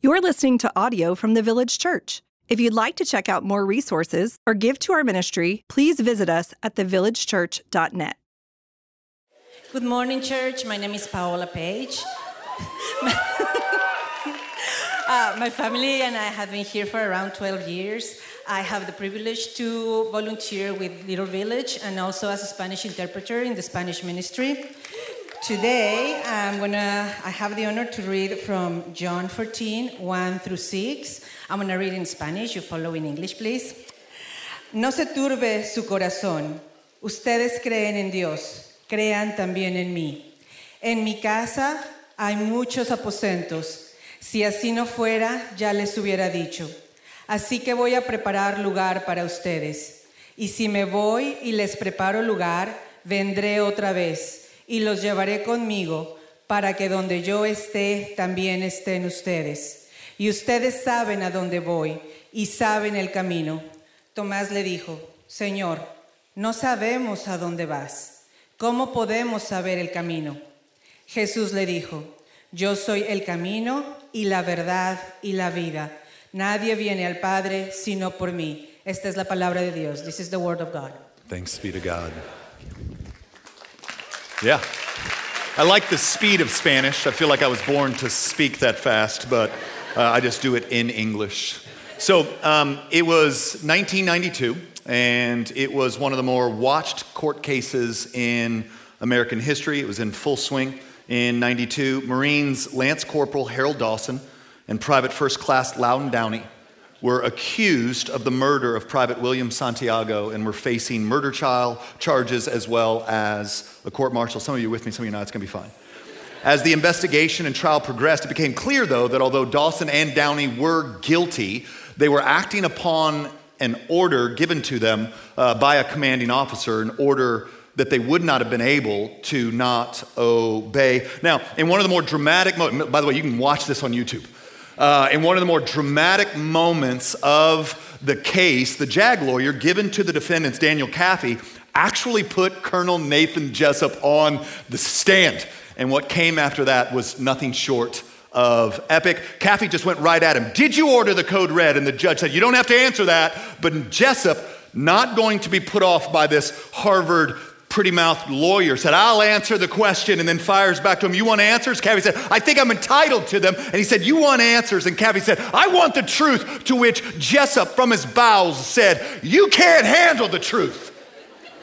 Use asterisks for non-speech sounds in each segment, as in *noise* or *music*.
You're listening to audio from the Village Church. If you'd like to check out more resources or give to our ministry, please visit us at thevillagechurch.net. Good morning, church. My name is Paola Page. *laughs* uh, my family and I have been here for around 12 years. I have the privilege to volunteer with Little Village and also as a Spanish interpreter in the Spanish ministry. Today, I'm gonna, I have the honor to read from John 14, 1 through 6. I'm gonna read in Spanish. You follow in English, please. No se turbe su corazón. Ustedes creen en Dios, crean también en mí. En mi casa hay muchos aposentos. Si así no fuera, ya les hubiera dicho. Así que voy a preparar lugar para ustedes. Y si me voy y les preparo lugar, vendré otra vez y los llevaré conmigo para que donde yo esté, también estén ustedes. Y ustedes saben a dónde voy y saben el camino. Tomás le dijo, Señor, no sabemos a dónde vas. ¿Cómo podemos saber el camino? Jesús le dijo, yo soy el camino y la verdad y la vida. Nadie viene al Padre sino por mí. Esta es la palabra de Dios. This is the word of God. Thanks be to God. Yeah. I like the speed of Spanish. I feel like I was born to speak that fast, but uh, I just do it in English. So um, it was 1992, and it was one of the more watched court cases in American history. It was in full swing in 92. Marines Lance Corporal Harold Dawson and Private First Class Louden Downey were accused of the murder of Private William Santiago and were facing murder trial charges as well as a court martial. Some of you with me, some of you not. It's to be fine. As the investigation and trial progressed, it became clear, though, that although Dawson and Downey were guilty, they were acting upon an order given to them uh, by a commanding officer, an order that they would not have been able to not obey. Now, in one of the more dramatic moments, by the way, you can watch this on YouTube. Uh, in one of the more dramatic moments of the case, the JAG lawyer given to the defendants, Daniel Kaffee, actually put Colonel Nathan Jessup on the stand. And what came after that was nothing short of epic. Kaffee just went right at him. Did you order the code red? And the judge said, You don't have to answer that. But Jessup, not going to be put off by this Harvard pretty mouthed lawyer said, I'll answer the question, and then fires back to him, You want answers? Kaffee said, I think I'm entitled to them. And he said, You want answers? And Kaffee said, I want the truth. To which Jessup from his bowels said, You can't handle the truth.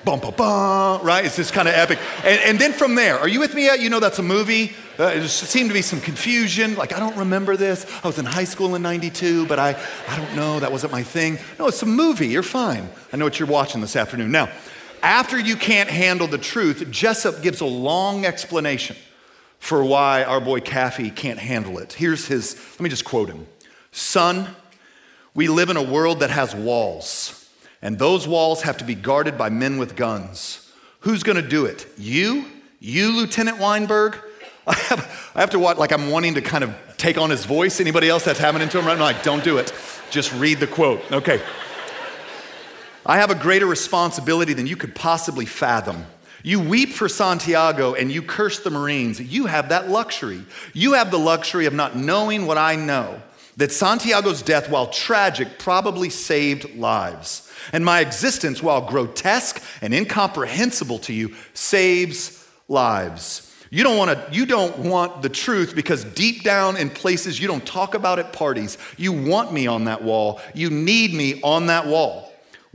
Bum, bum, bum, right? It's this kind of epic. And, and, then from there, are you with me yet? You know that's a movie. Uh, there seemed to be some confusion. Like, I don't remember this. I was in high school in 92, but I, I don't know. That wasn't my thing. No, it's a movie. You're fine. I know what you're watching this afternoon. Now, after you can't handle the truth, Jessup gives a long explanation for why our boy Kaffee can't handle it. Here's his, let me just quote him Son, we live in a world that has walls, and those walls have to be guarded by men with guns. Who's gonna do it? You? You, Lieutenant Weinberg? *laughs* I have, I have to watch, like I'm wanting to kind of take on his voice. Anybody else that's happening to him right now? Like, don't do it. Just read the quote. Okay. I have a greater responsibility than you could possibly fathom. You weep for Santiago and you curse the Marines. You have that luxury. You have the luxury of not knowing what I know that Santiago's death, while tragic, probably saved lives. And my existence, while grotesque and incomprehensible to you, saves lives. You don't, want to, you don't want the truth because deep down in places you don't talk about at parties, you want me on that wall. You need me on that wall.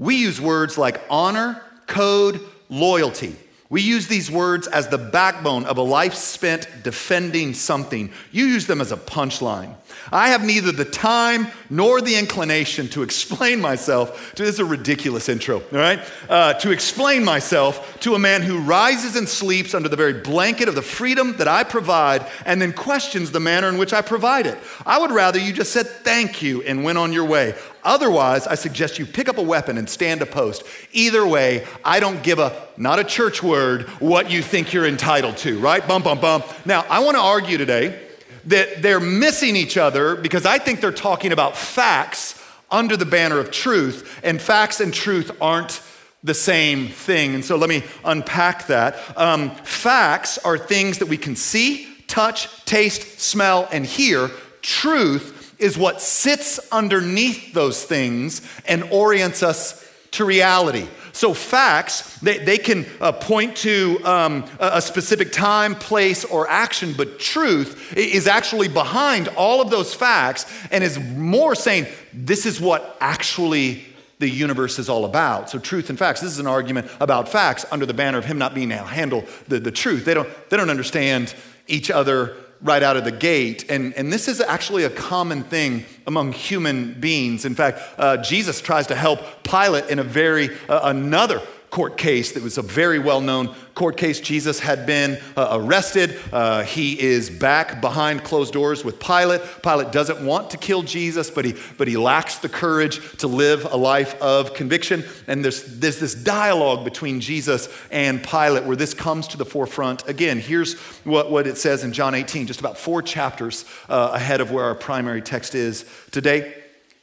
We use words like honor, code, loyalty. We use these words as the backbone of a life spent defending something. You use them as a punchline. I have neither the time nor the inclination to explain myself to this is a ridiculous intro, all right? Uh, to explain myself to a man who rises and sleeps under the very blanket of the freedom that I provide and then questions the manner in which I provide it. I would rather you just said thank you and went on your way. Otherwise, I suggest you pick up a weapon and stand a post. Either way, I don't give a, not a church word, what you think you're entitled to, right? Bum, bum, bum. Now, I want to argue today that they're missing each other because I think they're talking about facts under the banner of truth, and facts and truth aren't the same thing. And so let me unpack that. Um, facts are things that we can see, touch, taste, smell, and hear. Truth is what sits underneath those things and orients us to reality. So, facts, they, they can uh, point to um, a, specific time, place, or action, but truth is actually behind all of those facts and is more saying, this is what actually the universe is all about. So, truth and facts. This is an argument about facts under the banner of him not being able to handle the, the truth. They don't, they don't understand each other right out of the gate. And, and this is actually a common thing among human beings. In fact, uh, Jesus tries to help Pilate in a very, uh, another court case that was a very well known court case. Jesus had been uh, arrested. Uh, he is back behind closed doors with Pilate. Pilate doesn't want to kill Jesus, but he, but he lacks the courage to live a life of conviction. And there's, there's this dialogue between Jesus and Pilate where this comes to the forefront. Again, here's what, what it says in John 18, just about four chapters uh, ahead of where our primary text is today.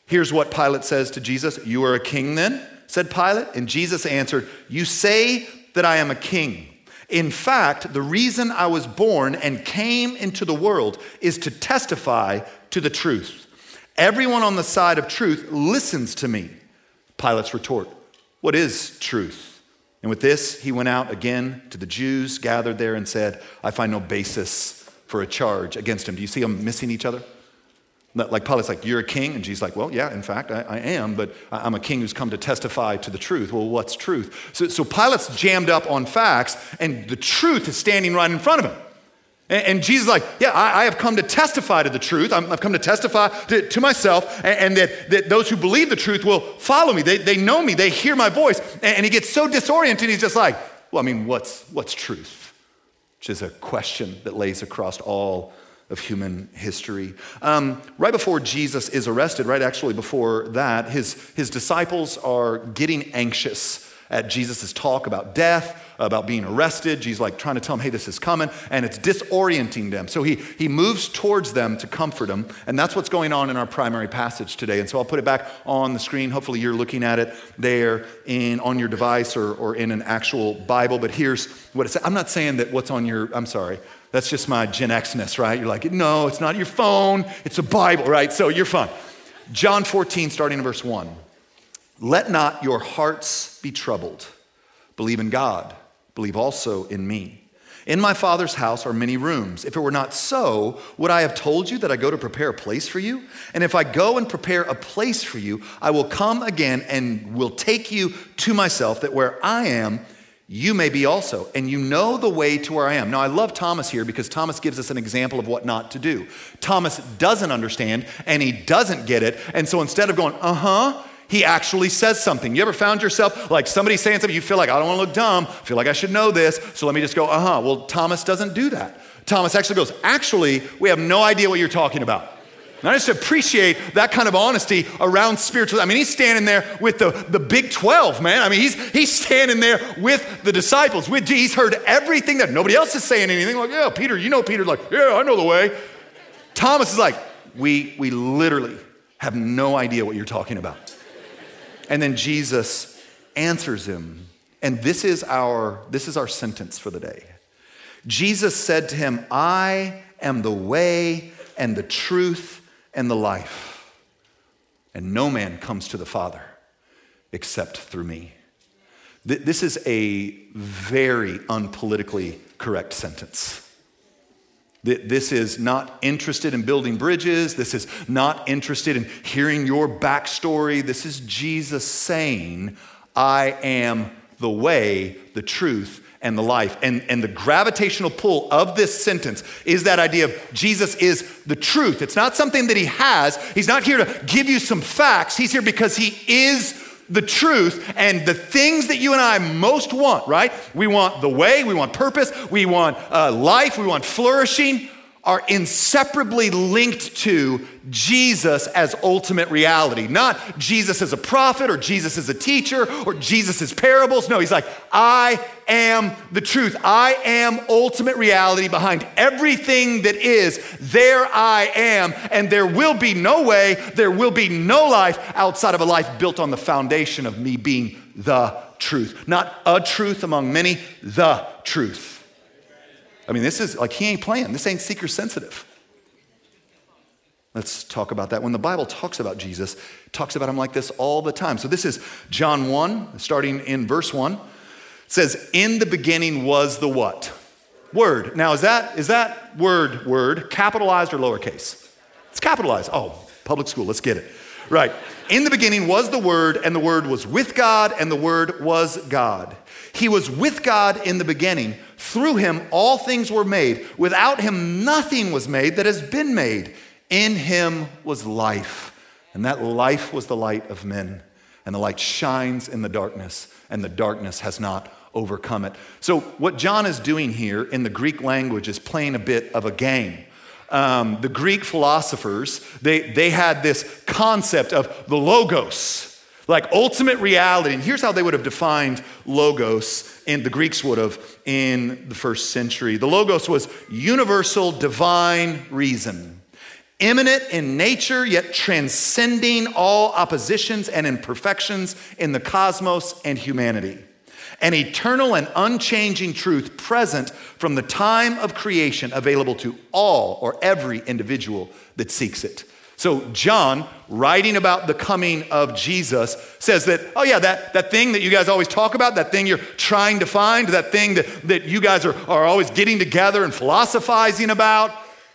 Here's what Pilate says to Jesus You are a king then? Said Pilate. And Jesus answered, You say that I am a king. In fact, the reason I was born and came into the world is to testify to the truth. Everyone on the side of truth listens to me. Pilate's retort, What is truth? And with this, he went out again to the Jews gathered there and said, I find no basis for a charge against him. Do you see them missing each other? Like Pilate's like, You're a king? And Jesus like, Well, yeah, in fact, I, I, am, but I'm a king who's come to testify to the truth. Well, what's truth? So, so Pilate's jammed up on facts, and the truth is standing right in front of him. And, and Jesus is like, Yeah, I, I, have come to testify to the truth. i have come to testify to, to myself, and, and, that, that those who believe the truth will follow me. They, they know me, they hear my voice. And, and he gets so disoriented, he's just like, Well, I mean, what's, what's truth? Which is a question that lays across all of human history. Um, right before Jesus is arrested, right actually before that, his, his disciples are getting anxious at Jesus' talk about death, about being arrested. Jesus like trying to tell them, hey, this is coming, and it's disorienting them. So he, he moves towards them to comfort them, and that's what's going on in our primary passage today. And so I'll put it back on the screen. Hopefully you're looking at it there in, on your device or, or in an actual Bible. But here's what it says. I'm not saying that what's on your, I'm sorry, that's just my Gen Xness, right? You're like, no, it's not your phone, it's a Bible, right? So you're fine. John 14, starting in verse 1. Let not your hearts be troubled. Believe in God, believe also in me. In my Father's house are many rooms. If it were not so, would I have told you that I go to prepare a place for you? And if I go and prepare a place for you, I will come again and will take you to myself, that where I am, you may be also, and you know the way to where I am. Now, I love Thomas here because Thomas gives us an example of what not to do. Thomas doesn't understand and he doesn't get it. And so instead of going, uh huh, he actually says something. You ever found yourself like somebody saying something, you feel like, I don't want to look dumb, feel like I should know this, so let me just go, uh huh. Well, Thomas doesn't do that. Thomas actually goes, Actually, we have no idea what you're talking about. And I just appreciate that kind of honesty around spiritual. I mean, he's standing there with the, the big 12, man. I mean, he's, he's standing there with the disciples. With, he's heard everything that nobody else is saying anything. Like, yeah, Peter, you know Peter. Like, yeah, I know the way. Thomas is like, we, we literally have no idea what you're talking about. And then Jesus answers him. And this is our, this is our sentence for the day. Jesus said to him, I am the way and the truth and the life. And no man comes to the Father except through me. This is a very unpolitically correct sentence. This is not interested in building bridges. This is not interested in hearing your backstory. This is Jesus saying, I am the way, the truth, and the life. And, and the gravitational pull of this sentence is that idea of Jesus is the truth. It's not something that he has. He's not here to give you some facts. He's here because he is the truth and the things that you and I most want, right? We want the way, we want purpose, we want uh, life, we want flourishing are inseparably linked to Jesus as ultimate reality. Not Jesus as a prophet or Jesus as a teacher or Jesus as parables. No, he's like, I am the truth. I am ultimate reality behind everything that is. There I am. And there will be no way, there will be no life outside of a life built on the foundation of me being the truth. Not a truth among many, the truth. I mean, this is like he ain't playing. This ain't seeker sensitive. Let's talk about that. When the Bible talks about Jesus, talks about him like this all the time. So this is John 1, starting in verse 1. It says, In the beginning was the what? Word. Now, is that, is that word, word, capitalized or lowercase? It's capitalized. Oh, public school, let's get it. Right. In the beginning was the Word, and the Word was with God, and the Word was God. He was with God in the beginning. Through him, all things were made. Without him, nothing was made that has been made. In him was life, and that life was the light of men. And the light shines in the darkness, and the darkness has not overcome it. So, what John is doing here in the Greek language is playing a bit of a game. Um, the Greek philosophers, they, they had this concept of the logos, like ultimate reality. And here's how they would have defined logos, and the Greeks would have in the first century. The logos was universal divine reason immanent in nature, yet transcending all oppositions and imperfections in the cosmos and humanity. An eternal and unchanging truth present from the time of creation, available to all or every individual that seeks it. So, John, writing about the coming of Jesus, says that, oh, yeah, that, that thing that you guys always talk about, that thing you're trying to find, that thing that, that you guys are, are always getting together and philosophizing about,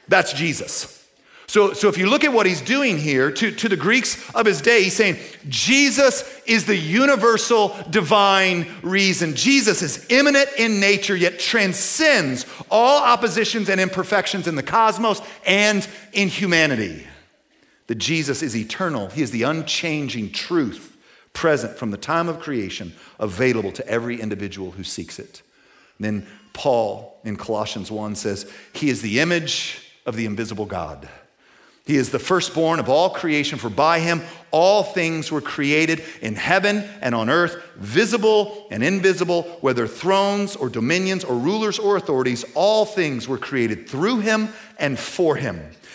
that's Jesus. So, so if you look at what he's doing here to, to the Greeks of his day, he's saying Jesus is the universal divine reason. Jesus is immanent in nature, yet transcends all oppositions and imperfections in the cosmos and in humanity. That Jesus is eternal, he is the unchanging truth present from the time of creation, available to every individual who seeks it. And then Paul in Colossians 1 says, He is the image of the invisible God he is the firstborn of all creation, for by him all things were created in heaven and on earth, visible and invisible, whether thrones or dominions or rulers or authorities, all things were created through him and for him.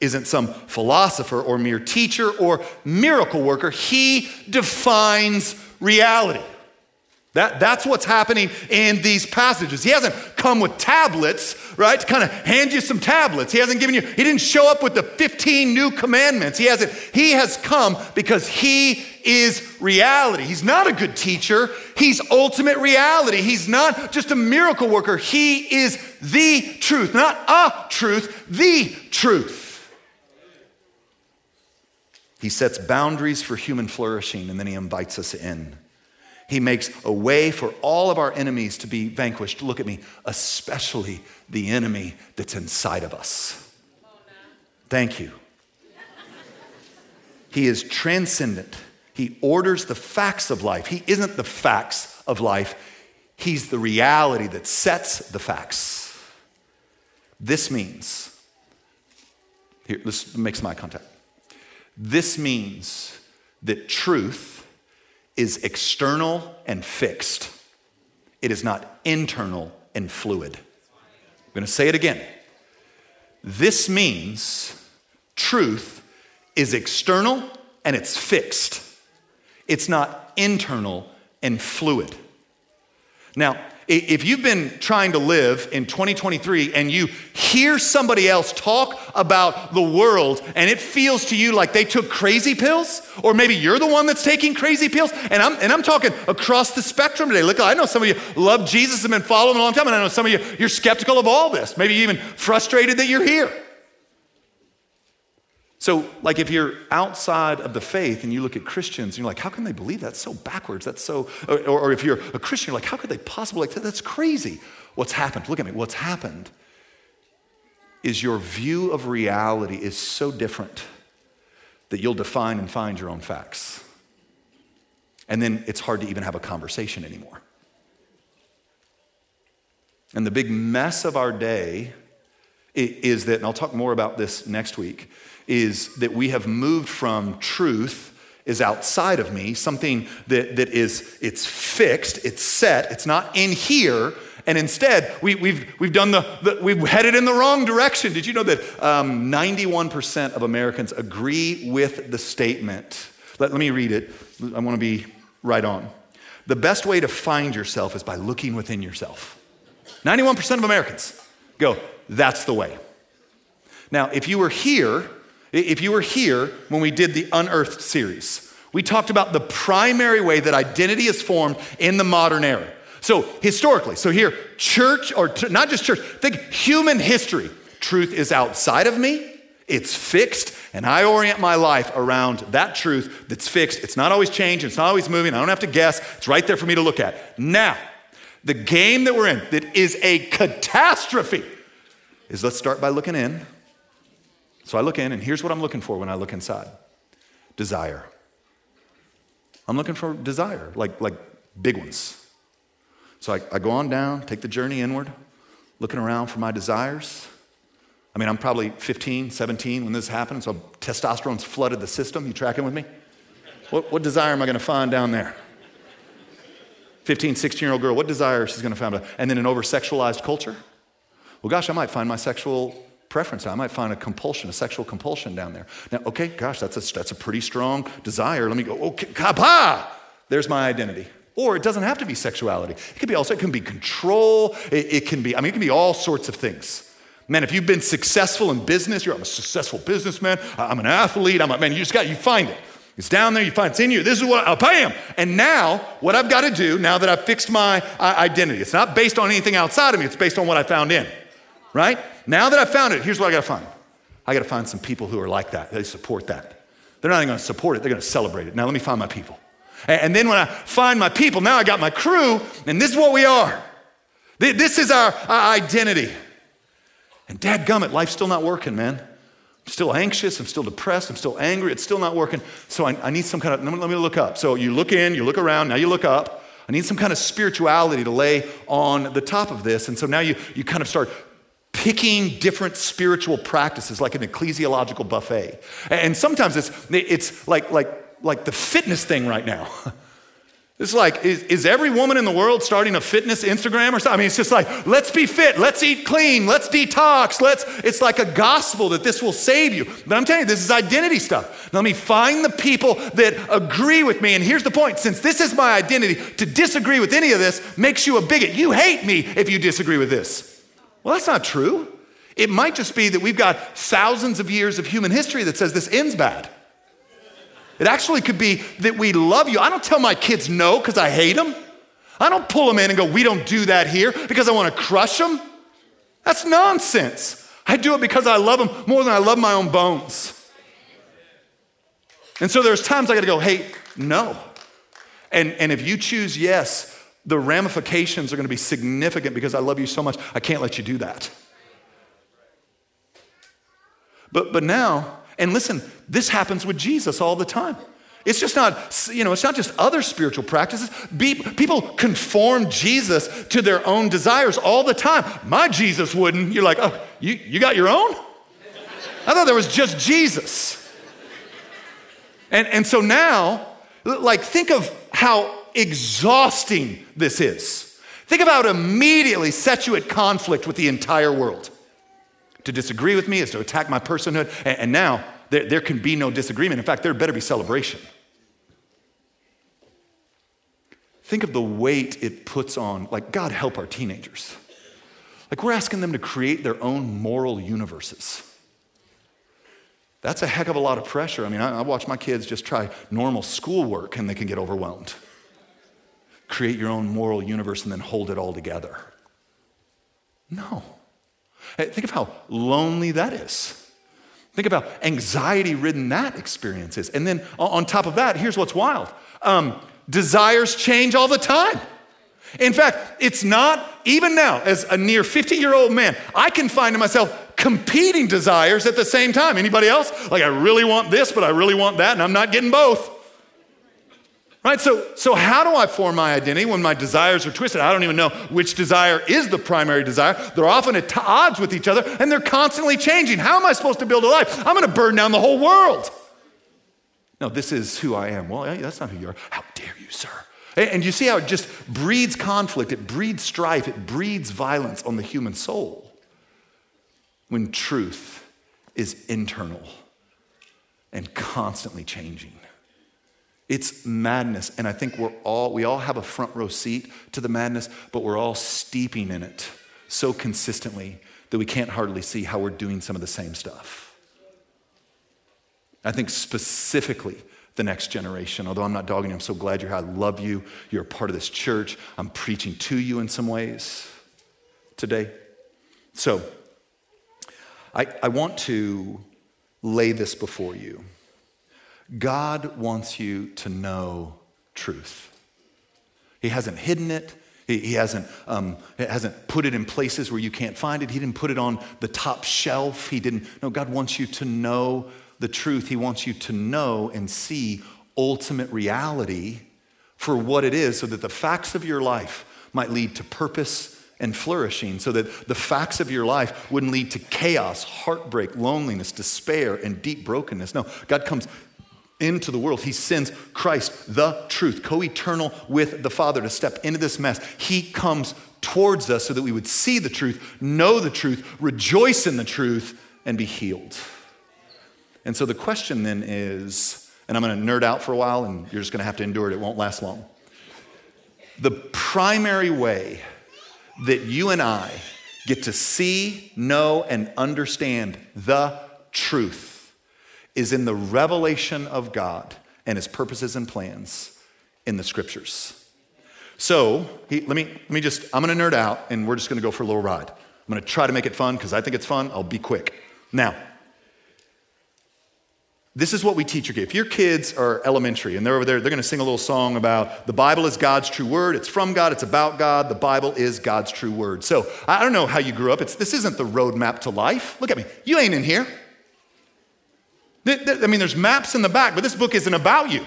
isn't some philosopher or mere teacher or miracle worker, he defines reality. That, that's what's happening in these passages. He hasn't come with tablets, right, to kind of hand you some tablets. He hasn't given you, he didn't show up with the 15 new commandments. He hasn't, he has come because he is reality. He's not a good teacher, he's ultimate reality. He's not just a miracle worker, he is the truth, not a truth, the truth. He sets boundaries for human flourishing and then he invites us in. He makes a way for all of our enemies to be vanquished. Look at me, especially the enemy that's inside of us. Thank you. He is transcendent. He orders the facts of life. He isn't the facts of life, He's the reality that sets the facts. This means, here, let's make some eye contact. This means that truth is external and fixed, it is not internal and fluid. I'm going to say it again. This means truth is external and it's fixed, it's not internal and fluid. Now, if you've been trying to live in 2023 and you hear somebody else talk about the world and it feels to you like they took crazy pills, or maybe you're the one that's taking crazy pills, and I'm, and I'm talking across the spectrum today. Look, I know some of you love Jesus and been following a long time, and I know some of you, you're skeptical of all this. Maybe even frustrated that you're here. So, like, if you're outside of the faith and you look at Christians, and you're like, how can they believe that's so backwards? That's so, or, or if you're a Christian, you're like, how could they possibly, like, that's crazy. What's happened? Look at me. What's happened is your view of reality is so different that you'll define and find your own facts. And then it's hard to even have a conversation anymore. And the big mess of our day is that, and I'll talk more about this next week is that we have moved from truth is outside of me, something that, that is, it's fixed, it's set, it's not in here, and instead, we, have we've, we've done the, the, we've headed in the wrong direction. Did you know that um, 91% of Americans agree with the statement? Let, let me read it. I want to be right on. The best way to find yourself is by looking within yourself. 91% of Americans go, that's the way. Now, if you were here, if you were here when we did the Unearthed series, we talked about the primary way that identity is formed in the modern era. So, historically, so here, church, or t- not just church, think human history. Truth is outside of me, it's fixed, and I orient my life around that truth that's fixed. It's not always changing, it's not always moving. I don't have to guess, it's right there for me to look at. Now, the game that we're in that is a catastrophe is let's start by looking in. So I look in, and here's what I'm looking for when I look inside desire. I'm looking for desire, like, like big ones. So I, I go on down, take the journey inward, looking around for my desires. I mean, I'm probably 15, 17 when this happened, so testosterone's flooded the system. You tracking with me? What, what desire am I going to find down there? 15, 16 year old girl, what desire she's going to find? And then an over sexualized culture? Well, gosh, I might find my sexual preference. I might find a compulsion, a sexual compulsion down there. Now, okay, gosh, that's a, that's a pretty strong desire. Let me go, okay, kapa! There's my identity. Or it doesn't have to be sexuality. It could be also, it can be control. It, it, can be, I mean, it can be all sorts of things. Man, if you've been successful in business, you're I'm a successful businessman, I'm an athlete, I'm a man, you just got, you find it. It's down there, you find it's in you. This is what, I'll pay him. And now, what I've got to do, now that I've fixed my uh, identity, it's not based on anything outside of me, it's based on what I found in, right? Now that I've found it, here's what I got to find. I got to find some people who are like that, they support that. They're not even going to support it, they're going to celebrate it. Now, let me find my people. And then when I find my people, now I got my crew, and this is what we are. This is our, identity. And dadgummit, life's still not working, man. I'm still anxious, I'm still depressed, I'm still angry, it's still not working. So I, I need some kind of, let me, let me look up. So you look in, you look around, now you look up. I need some kind of spirituality to lay on the top of this. And so now you, you kind of start picking different spiritual practices like an ecclesiological buffet. And sometimes it's, it's like, like like the fitness thing right now. *laughs* It's like, is, is, every woman in the world starting a fitness Instagram or something? I mean, it's just like, let's be fit, let's eat clean, let's detox, let's, it's like a gospel that this will save you. But I'm telling you, this is identity stuff. Let me find the people that agree with me. And here's the point since this is my identity, to disagree with any of this makes you a bigot. You hate me if you disagree with this. Well, that's not true. It might just be that we've got thousands of years of human history that says this ends bad. It actually could be that we love you. I don't tell my kids no because I hate them. I don't pull them in and go, we don't do that here because I want to crush them. That's nonsense. I do it because I love them more than I love my own bones. And so there's times I got to go, hey, no. And, and if you choose yes, the ramifications are going to be significant because I love you so much. I can't let you do that. But, but now, and listen, this happens with Jesus all the time. It's just not, you know, it's not just other spiritual practices. Be, people conform Jesus to their own desires all the time. My Jesus wouldn't. You're like, oh, you, you got your own? I thought there was just Jesus. And, and so now, like, think of how exhausting this is. Think of how it immediately sets you at conflict with the entire world. To disagree with me is to attack my personhood. And, and now there, there can be no disagreement. In fact, there better be celebration. Think of the weight it puts on, like, God help our teenagers. Like, we're asking them to create their own moral universes. That's a heck of a lot of pressure. I mean, I, I watch my kids just try normal schoolwork and they can get overwhelmed. Create your own moral universe and then hold it all together. No. Think of how lonely that is. Think about anxiety ridden that experience is. And then on top of that, here's what's wild um, desires change all the time. In fact, it's not, even now, as a near 50 year old man, I can find in myself competing desires at the same time. Anybody else? Like, I really want this, but I really want that, and I'm not getting both. Right? So, so how do I form my identity when my desires are twisted? I don't even know which desire is the primary desire. They're often at odds with each other and they're constantly changing. How am I supposed to build a life? I'm going to burn down the whole world. No, this is who I am. Well, that's not who you are. How dare you, sir? And you see how it just breeds conflict, it breeds strife, it breeds violence on the human soul when truth is internal and constantly changing. It's madness. And I think we're all, we all have a front row seat to the madness, but we're all steeping in it so consistently that we can't hardly see how we're doing some of the same stuff. I think specifically the next generation, although I'm not dogging you, I'm so glad you're here. I love you. You're a part of this church. I'm preaching to you in some ways today. So, I, I want to lay this before you. God wants you to know truth. He hasn't hidden it. He, hasn't, um, hasn't put it in places where you can't find it. He didn't put it on the top shelf. He didn't. No, God wants you to know the truth. He wants you to know and see ultimate reality for what it is so that the facts of your life might lead to purpose and flourishing, so that the facts of your life wouldn't lead to chaos, heartbreak, loneliness, despair, and deep brokenness. No, God comes into the world. He sends Christ, the truth, co eternal with the Father, to step into this mess. He comes towards us so that we would see the truth, know the truth, rejoice in the truth, and be healed. And so the question then is, and I'm going to nerd out for a while, and you're just going to have to endure it, it won't last long. The primary way that you and I get to see, know, and understand the truth is in the revelation of God and his purposes and plans in the scriptures. So, he, let, me, let me just, I'm gonna nerd out and we're just gonna go for a little ride. I'm gonna try to make it fun because I think it's fun. I'll be quick. Now, this is what we teach your kids. If your kids are elementary and they're over there, they're going to sing a little song about the Bible is God's true word. It's from God. It's about God. The Bible is God's true word. So I don't know how you grew up. It's, this isn't the roadmap to life. Look at me. You ain't in here. I mean, there's maps in the back, but this book isn't about you.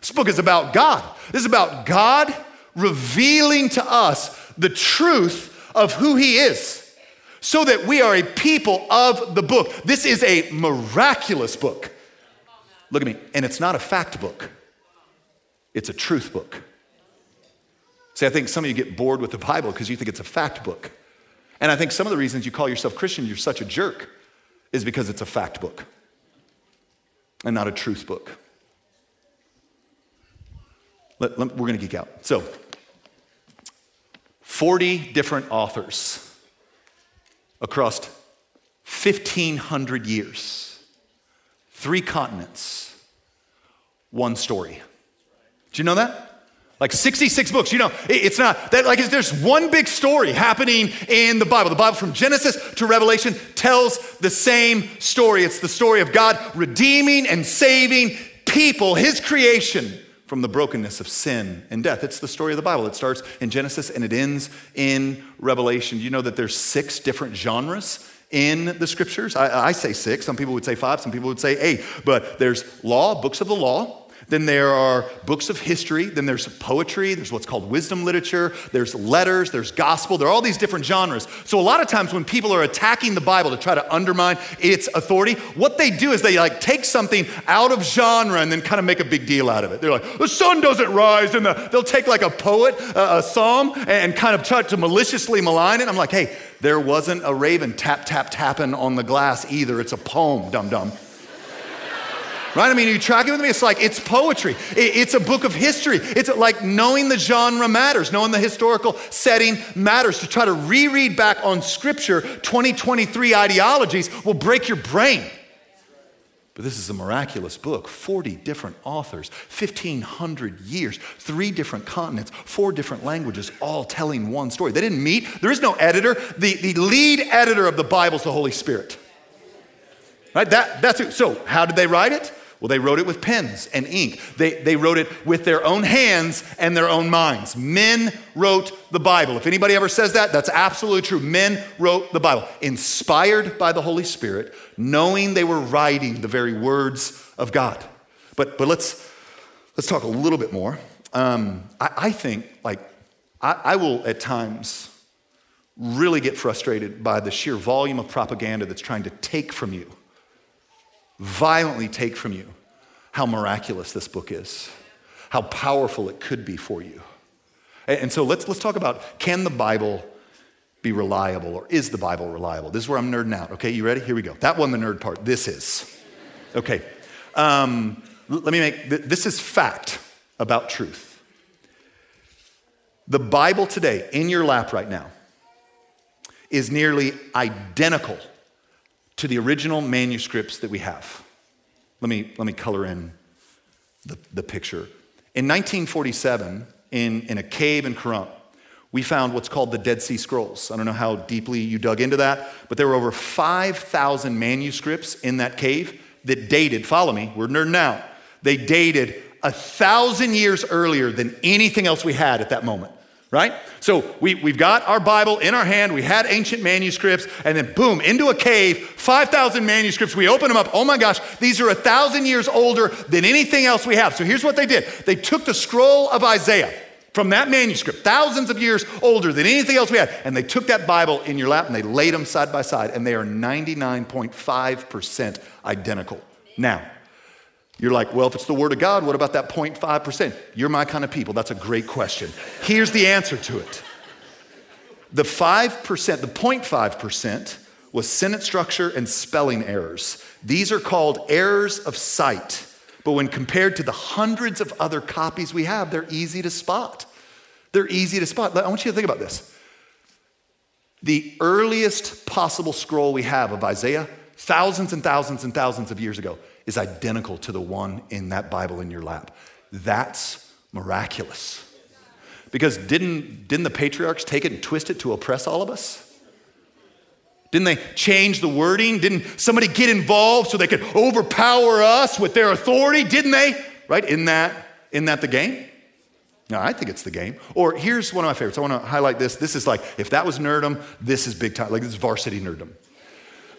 This book is about God. This is about God revealing to us the truth of who He is so that we are a people of the book. This is a miraculous book. Look at me. And it's not a fact book, it's a truth book. See, I think some of you get bored with the Bible because you think it's a fact book. And I think some of the reasons you call yourself Christian, you're such a jerk, is because it's a fact book and not a truth book. Let, let, we're going to geek out. So, 40 different authors across 1,500 years, three continents, one story. Do you know that? Like 66 books, you know, it's not that like there's one big story happening in the Bible. The Bible from Genesis to Revelation tells the same story. It's the story of God redeeming and saving people, his creation, from the brokenness of sin and death. It's the story of the Bible. It starts in Genesis and it ends in Revelation. You know that there's six different genres in the scriptures? I, I say six. Some people would say five. Some people would say eight. But there's law, books of the law. Then there are books of history. Then there's poetry. There's what's called wisdom literature. There's letters. There's gospel. There are all these different genres. So a lot of times when people are attacking the Bible to try to undermine its authority, what they do is they like take something out of genre and then kind of make a big deal out of it. They're like, the sun doesn't rise. And the, they'll take like a poet, a psalm, and kind of try to maliciously malign it. I'm like, hey, there wasn't a raven tap, tap, tapping on the glass either. It's a poem, dum dum. Right? I mean, are you tracking with me? It's like, it's poetry. It's a book of history. It's like knowing the genre matters, knowing the historical setting matters. To try to reread back on scripture 2023 ideologies will break your brain. But this is a miraculous book 40 different authors, 1,500 years, three different continents, four different languages, all telling one story. They didn't meet, there is no editor. The, the lead editor of the Bible is the Holy Spirit. Right? That, that's it. So, how did they write it? Well, they wrote it with pens and ink. They, they wrote it with their own hands and their own minds. Men wrote the Bible. If anybody ever says that, that's absolutely true. Men wrote the Bible, inspired by the Holy Spirit, knowing they were writing the very words of God. But, but let's, let's talk a little bit more um, I, I, think, like, I, I will at times really get frustrated by the sheer volume of propaganda that's trying to take from you, violently take from you, how miraculous this book is, how powerful it could be for you. And so let's, let's talk about can the Bible be reliable or is the Bible reliable? This is where I'm nerding out. Okay, you ready? Here we go. That one, the nerd part. This is. Okay. Um, let me make this is fact about truth. The Bible today in your lap right now is nearly identical to the original manuscripts that we have. Let me, let me color in the, the picture. In 1947, in, in a cave in Qumran, we found what's called the Dead Sea Scrolls. I don't know how deeply you dug into that, but there were over 5,000 manuscripts in that cave that dated, follow me, we're nerding out. They dated a thousand years earlier than anything else we had at that moment right? So we, we've got our Bible in our hand, we had ancient manuscripts, and then boom, into a cave, 5,000 manuscripts. We open them up. Oh my gosh, these are a thousand years older than anything else we have. So here's what they did they took the scroll of Isaiah from that manuscript, thousands of years older than anything else we had, and they took that Bible in your lap and they laid them side by side, and they are 99.5% identical. Now, you're like, well, if it's the Word of God, what about that 0.5%? You're my kind of people. That's a great question. Here's the answer to it the 5%, the 0.5% was sentence structure and spelling errors. These are called errors of sight. But when compared to the hundreds of other copies we have, they're easy to spot. They're easy to spot. I want you to think about this. The earliest possible scroll we have of Isaiah, thousands and thousands and thousands of years ago, is identical to the one in that Bible in your lap. That's miraculous. Because didn't, didn't the patriarchs take it and twist it to oppress all of us? Didn't they change the wording? Didn't somebody get involved so they could overpower us with their authority? Didn't they? Right? In that, in that the game? No, I think it's the game. Or here's one of my favorites. I want to highlight this. This is like, if that was nerdum, this is big time. Like, this is varsity nerdum.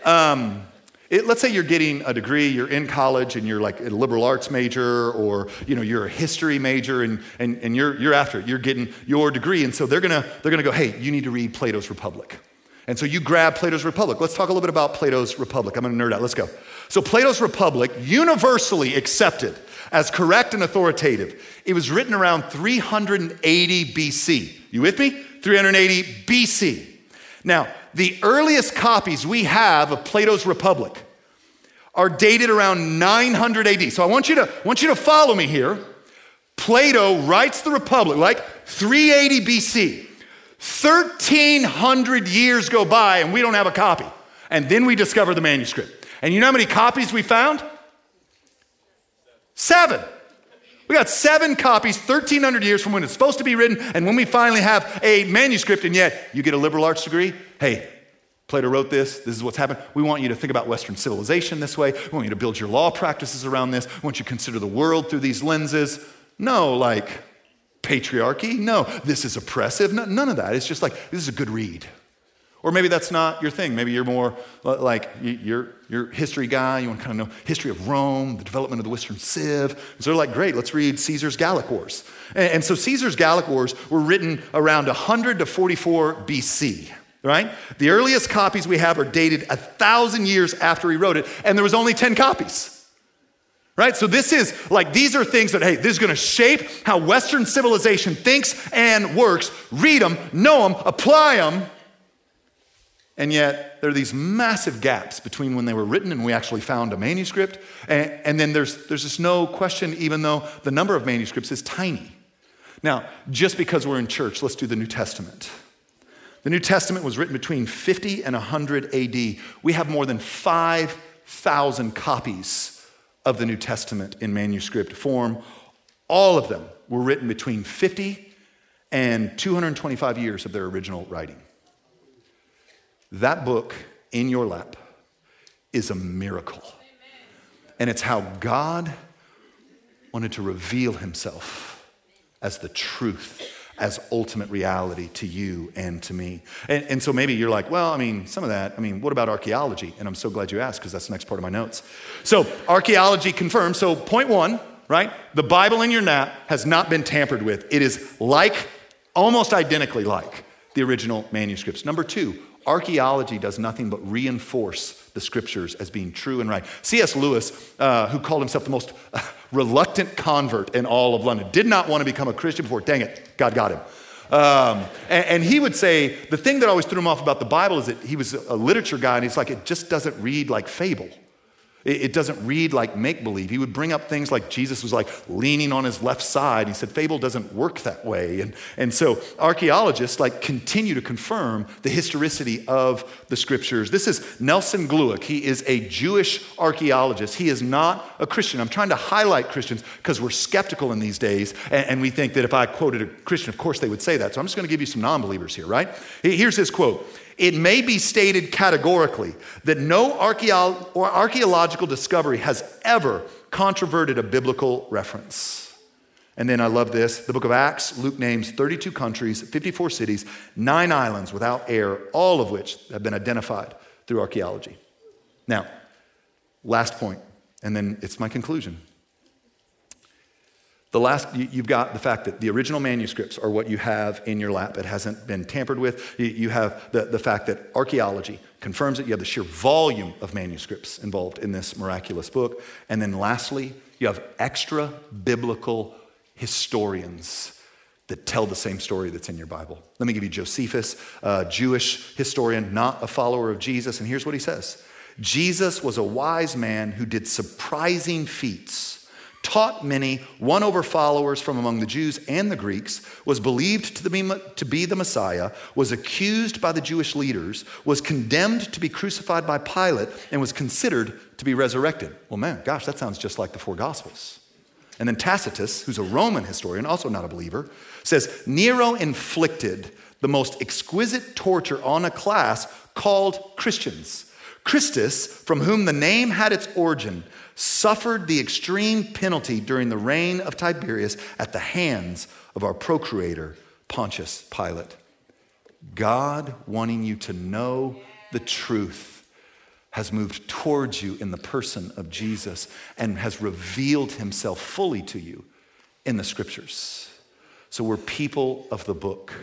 Um, it, let's say you're getting a degree, you're in college and you're like a liberal arts major or you know, you're a history major and, and, and you're, you're after it. You're getting your degree. And so they're gonna, they're gonna go, hey, you need to read Plato's Republic. And so you grab Plato's Republic. Let's talk a little bit about Plato's Republic. I'm gonna nerd out. Let's go. So Plato's Republic, universally accepted as correct and authoritative. It was written around 380 BC. You with me? 380 BC. Now, the earliest copies we have of Plato's Republic are dated around 900 AD. So I want you to, want you to follow me here. Plato writes the Republic like 380 BC. 1,300 years go by and we don't have a copy. And then we discover the manuscript. And you know how many copies we found? Seven. We got seven copies, 1,300 years from when it's supposed to be written, and when we finally have a manuscript, and yet you get a liberal arts degree. Hey, Plato wrote this. This is what's happened. We want you to think about Western civilization this way. We want you to build your law practices around this. We want you to consider the world through these lenses. No, like patriarchy. No, this is oppressive. No, none of that. It's just like, this is a good read. Or maybe that's not your thing. Maybe you're more like you're, you're history guy. You want to kind of know history of Rome, the development of the Western Civ. So they're like, great, let's read Caesar's Gallic Wars. And, and so Caesar's Gallic Wars were written around 100 to 44 BC, right? The earliest copies we have are dated a thousand years after he wrote it, and there was only 10 copies. Right? So, this is like, these are things that, hey, this is gonna shape how Western civilization thinks and works. Read them, know them, apply them and yet, there are these massive gaps between when they were written and we actually found a manuscript. And, and, then there's, there's just no question, even though the number of manuscripts is tiny. Now, just because we're in church, let's do the New Testament. The New Testament was written between 50 and 100 AD. We have more than 5,000 copies of the New Testament in manuscript form. All of them were written between 50 and 225 years of their original writing. That book in your lap is a miracle. And it's how God wanted to reveal himself as the truth, as ultimate reality to you and to me. And, and, so maybe you're like, well, I mean, some of that, I mean, what about archaeology? And I'm so glad you asked because that's the next part of my notes. So, archaeology confirms. So, point one, right? The Bible in your nap has not been tampered with. It is like, almost identically like, the original manuscripts. Number two, archaeology does nothing but reinforce the scriptures as being true and right. C.S. Lewis, uh, who called himself the most uh, reluctant convert in all of London, did not want to become a Christian before. Dang it, God got him. Um, and, and, he would say the thing that always threw him off about the Bible is that he was a literature guy, and he's like, it just doesn't read like fable. It doesn't read like make believe. He would bring up things like Jesus was like leaning on his left side. He said fable doesn't work that way. And, and so archaeologists like continue to confirm the historicity of the scriptures. This is Nelson Glueck. He is a Jewish archaeologist. He is not a Christian. I'm trying to highlight Christians because we're skeptical in these days. And, and we think that if I quoted a Christian, of course they would say that. So I'm just going to give you some non believers here, right? Here's his quote it may be stated categorically that no archaeological discovery has ever controverted a biblical reference. And then I love this the book of Acts, Luke names 32 countries, 54 cities, nine islands without air, all of which have been identified through archaeology. Now, last point, and then it's my conclusion. The last, you've got the fact that the original manuscripts are what you have in your lap. It hasn't been tampered with. You have the, the fact that archaeology confirms it. You have the sheer volume of manuscripts involved in this miraculous book. And then lastly, you have extra biblical historians that tell the same story that's in your Bible. Let me give you Josephus, a Jewish historian, not a follower of Jesus. And here's what he says Jesus was a wise man who did surprising feats taught many, won over followers from among the Jews and the Greeks, was believed to be, the Messiah, was accused by the Jewish leaders, was condemned to be crucified by Pilate, and was considered to be resurrected. Well, man, gosh, that sounds just like the four Gospels. And then Tacitus, who's a Roman historian, also not a believer, says Nero inflicted the most exquisite torture on a class called Christians. Christus, from whom the name had its origin, suffered the extreme penalty during the reign of Tiberius at the hands of our procurator, Pontius Pilate. God, wanting you to know the truth, has moved towards you in the person of Jesus and has revealed himself fully to you in the scriptures. So we're people of the book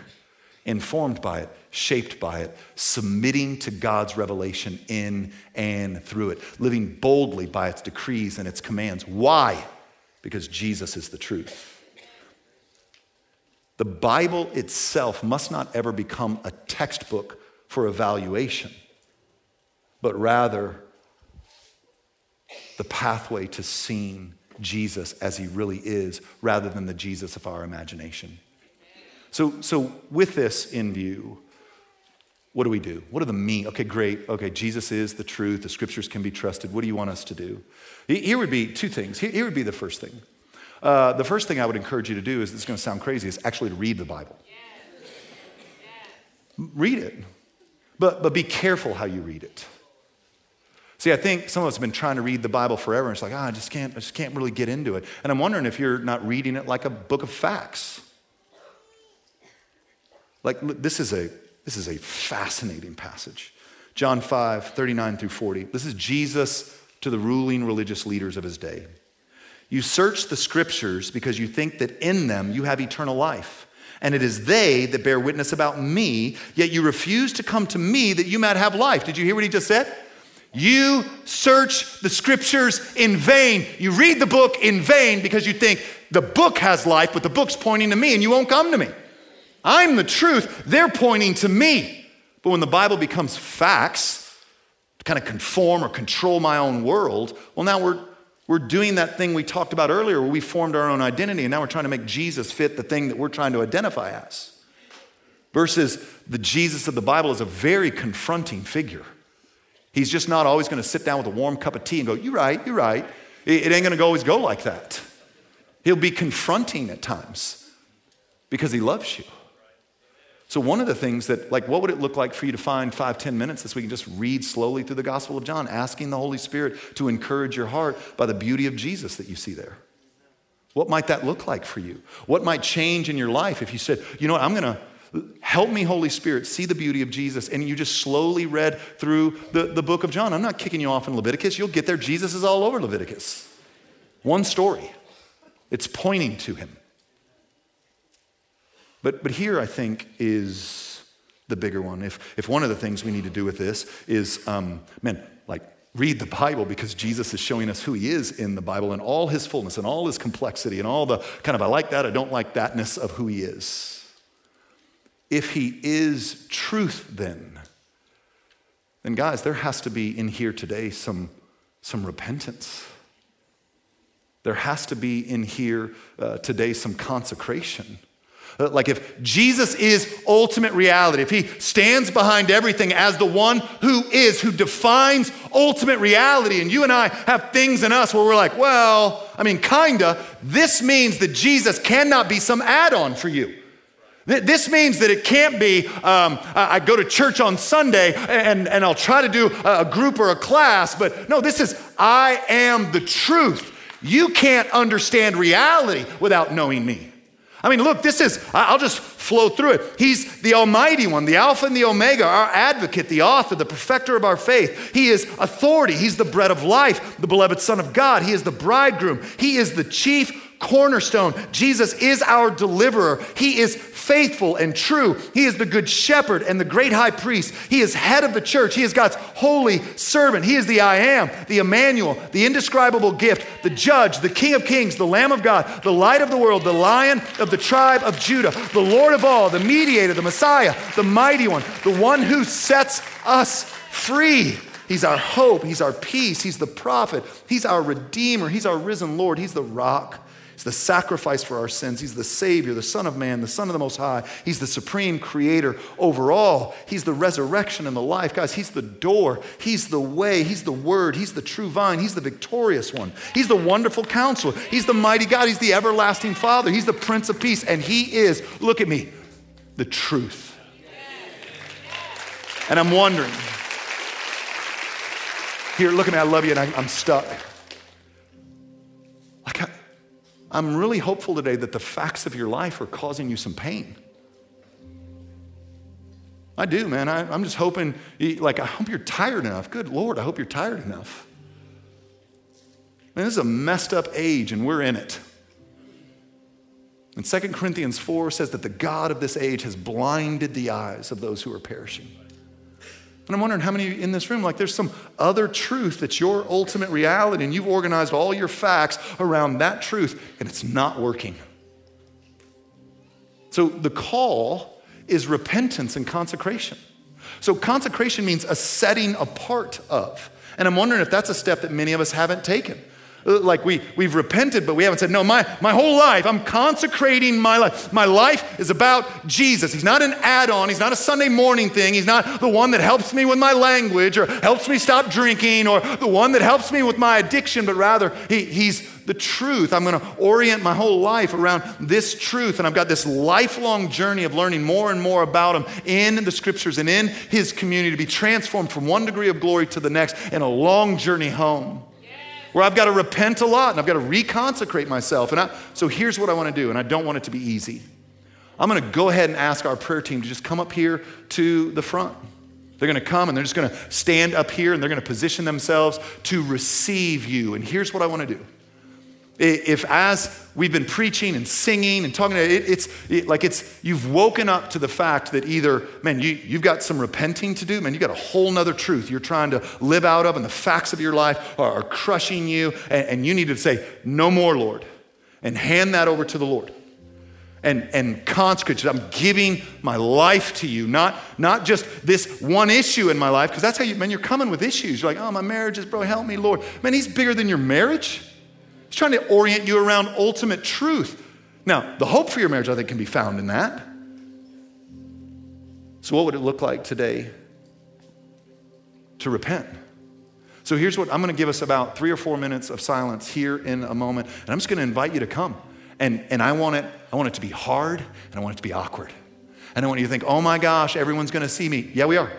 informed by it, shaped by it, submitting to God's revelation in and through it, living boldly by its decrees and its commands. Why? Because Jesus is the truth. The Bible itself must not ever become a textbook for evaluation, but rather the pathway to seeing Jesus as he really is rather than the Jesus of our imagination. So, so with this in view, what do we do? What are the mean? Okay, great. Okay, Jesus is the truth. The scriptures can be trusted. What do you want us to do? Here would be two things. Here would be the first thing. Uh, the first thing I would encourage you to do is this is going to sound crazy, is actually to read the Bible. Read it, but, but be careful how you read it. See, I think some of us have been trying to read the Bible forever, and it's like, ah, I just can't, I just can't really get into it. And I'm wondering if you're not reading it like a book of facts. Like, this is a, this is a fascinating passage. John 5, 39 through 40. This is Jesus to the ruling religious leaders of his day. You search the scriptures because you think that in them you have eternal life. And it is they that bear witness about me, yet you refuse to come to me that you might have life. Did you hear what he just said? You search the scriptures in vain. You read the book in vain because you think the book has life, but the book's pointing to me and you won't come to me. I'm the truth. They're pointing to me. But when the Bible becomes facts to kind of conform or control my own world, well, now we're, we're doing that thing we talked about earlier where we formed our own identity, and now we're trying to make Jesus fit the thing that we're trying to identify as. Versus the Jesus of the Bible is a very confronting figure. He's just not always going to sit down with a warm cup of tea and go, You're right, you're right. It, it ain't going to always go like that. He'll be confronting at times because he loves you. So, one of the things that, like, what would it look like for you to find five, ten minutes this week and just read slowly through the Gospel of John, asking the Holy Spirit to encourage your heart by the beauty of Jesus that you see there? What might that look like for you? What might change in your life if you said, you know what, I'm going to help me, Holy Spirit, see the beauty of Jesus. And you just slowly read through the, the book of John. I'm not kicking you off in Leviticus. You'll get there. Jesus is all over Leviticus. One story. it's pointing to him. But, but here, I think, is the bigger one. If, if one of the things we need to do with this is, um, man, like read the Bible because Jesus is showing us who he is in the Bible and all his fullness and all his complexity and all the kind of I like that, I don't like thatness of who he is. If he is truth, then, then guys, there has to be in here today some, some repentance. There has to be in here uh, today some consecration. Like if Jesus is ultimate reality, if he stands behind everything as the one who is, who defines ultimate reality, and you and I have things in us where we're like, well, I mean, kinda, this means that Jesus cannot be some add on for you. This means that it can't be, um, I go to church on Sunday and, and I'll try to do a group or a class, but no, this is, I am the truth. You can't understand reality without knowing me. I mean, look, this is, I'll just flow through it. He's the Almighty One, the Alpha and the Omega, our advocate, the author, the perfecter of our faith. He is authority. He's the bread of life, the beloved Son of God. He is the bridegroom. He is the chief cornerstone. Jesus is our deliverer. He is faithful and true. He is the good shepherd and the great high priest. He is head of the church. He is God's holy servant. He is the I am, the Emmanuel, the indescribable gift, the judge, the King of kings, the Lamb of God, the light of the world, the lion of the tribe of Judah, the Lord of all, the mediator, the Messiah, the mighty one, the one who sets us free. He's our hope. He's our peace. He's the prophet. He's our redeemer. He's our risen Lord. He's the rock. He's the sacrifice for our sins. He's the Savior, the Son of Man, the Son of the Most High. He's the supreme creator over all. He's the resurrection and the life. Guys, He's the door. He's the way. He's the Word. He's the true vine. He's the victorious one. He's the wonderful counselor. He's the mighty God. He's the everlasting Father. He's the Prince of Peace. And He is, look at me, the truth. And I'm wondering, here, look at me, I love you, and I, am stuck. I'm really hopeful today that the facts of your life are causing you some pain. I do, man. I, am just hoping, like, I hope you're tired enough. Good Lord, I hope you're tired enough. Man, this is a messed up age, and we're in it. And 2 Corinthians 4 says that the God of this age has blinded the eyes of those who are perishing. And I'm wondering how many in this room, like there's some other truth that's your ultimate reality, and you've organized all your facts around that truth, and it's not working. So the call is repentance and consecration. So consecration means a setting apart of. And I'm wondering if that's a step that many of us haven't taken. Uh, like we, we've repented, but we haven't said, no, my, my whole life, I'm consecrating my life. My life is about Jesus. He's not an add on, He's not a Sunday morning thing. He's not the one that helps me with my language or helps me stop drinking or the one that helps me with my addiction, but rather he, He's the truth. I'm going to orient my whole life around this truth. And I've got this lifelong journey of learning more and more about Him in the scriptures and in His community to be transformed from one degree of glory to the next in a long journey home where I've got to repent a lot and I've got to reconsecrate myself. And I, so here's what I want to do, and I don't want it to be easy. I'm going to go ahead and ask our prayer team to just come up here to the front. They're going to come and they're just going to stand up here and they're going to position themselves to receive you. And here's what I want to do if as we've been preaching and singing and talking, it, it's it, like it's you've woken up to the fact that either, man, you, you've got some repenting to do, man, you got a whole nother truth you're trying to live out of, and the facts of your life are, are crushing you, and, and you need to say, no more, Lord, and hand that over to the Lord and, and consecrate. I'm giving my life to you, not, not just this one issue in my life, because that's how you, man, you're coming with issues. You're like, oh, my marriage is, bro, help me, Lord. Man, he's bigger than your marriage. He's trying to orient you around ultimate truth. Now, the hope for your marriage, I think, can be found in that. So, what would it look like today to repent? So, here's what I'm going to give us about three or four minutes of silence here in a moment. And I'm just going to invite you to come. And, and I, want it, I want it to be hard and I want it to be awkward. And I want you to think, oh my gosh, everyone's going to see me. Yeah, we are.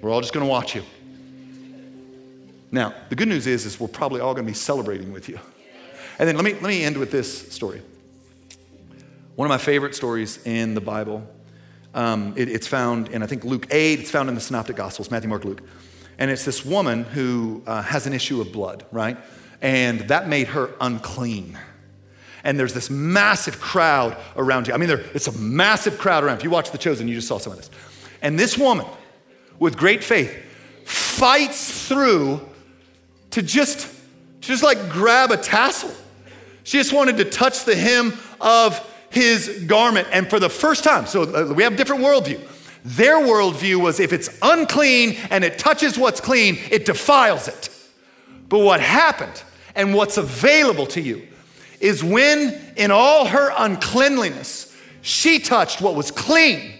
We're all just going to watch you. Now, the good news is, is we're probably all going to be celebrating with you. And then let me, let me end with this story. One of my favorite stories in the Bible. Um, it, it's found in, I think, Luke 8. It's found in the Synoptic Gospels, Matthew, Mark, Luke. And it's this woman who uh, has an issue of blood, right? And that made her unclean. and there's this massive crowd around you. I mean, there, it's a massive crowd around. If you watch The Chosen, you just saw some of this. And this woman, with great faith, fights through to just, just like grab a tassel. She just wanted to touch the hem of his garment. And for the first time, so uh, we have different worldview. Their worldview was if it's unclean and it touches what's clean, it defiles it. But what happened and what's available to you is when, in all her uncleanliness, she touched what was clean,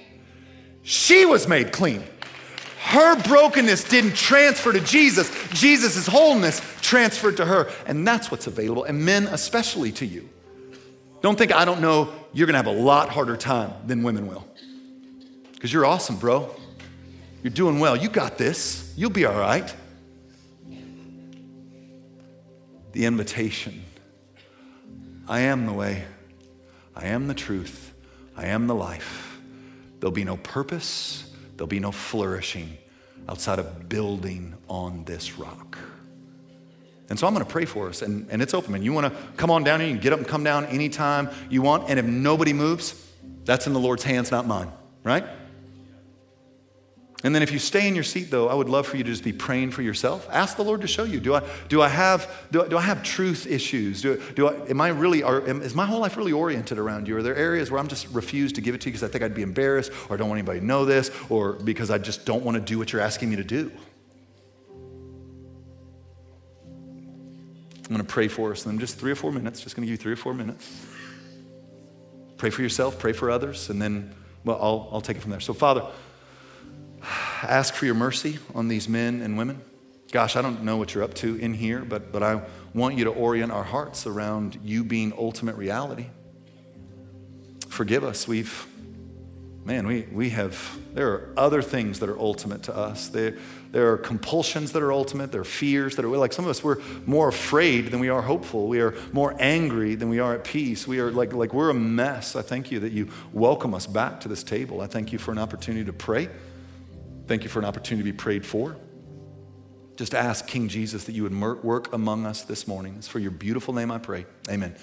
she was made clean. Her brokenness didn't transfer to Jesus. Jesus' wholeness transferred to her. And that's what's available, and men especially to you. Don't think I don't know you're gonna have a lot harder time than women will. Because you're awesome, bro. You're doing well. You got this. You'll be all right. The invitation I am the way, I am the truth, I am the life. There'll be no purpose, there'll be no flourishing outside of building on this rock. And so I'm going to pray for us, and, and it's open, man. You want to come on down here, you can get up and come down anytime you want. And if nobody moves, that's in the Lord's hands, not mine, right? And then if you stay in your seat, though, I would love for you to just be praying for yourself. Ask the Lord to show you. Do I, do I, have, do I, do I have truth issues? Do, do I, am I really, are, am, is my whole life really oriented around you? Are there areas where I'm just refused to give it to you because I think I'd be embarrassed or I don't want anybody to know this or because I just don't want to do what you're asking me to do? I'm going to pray for us in just three or four minutes. Just going to give you three or four minutes. Pray for yourself, pray for others, and then, well, I'll, I'll take it from there. So, Father, ask for your mercy on these men and women. Gosh, I don't know what you're up to in here, but, but I want you to orient our hearts around you being ultimate reality. Forgive us. We've, man, we, we have, there are other things that are ultimate to us. There, there are compulsions that are ultimate. There are fears that are, like some of us, we're more afraid than we are hopeful. We are more angry than we are at peace. We are like, like we're a mess. I thank you that you welcome us back to this table. I thank you for an opportunity to pray. Thank you for an opportunity to be prayed for. Just ask King Jesus that you would work among us this morning. It's for your beautiful name I pray. Amen.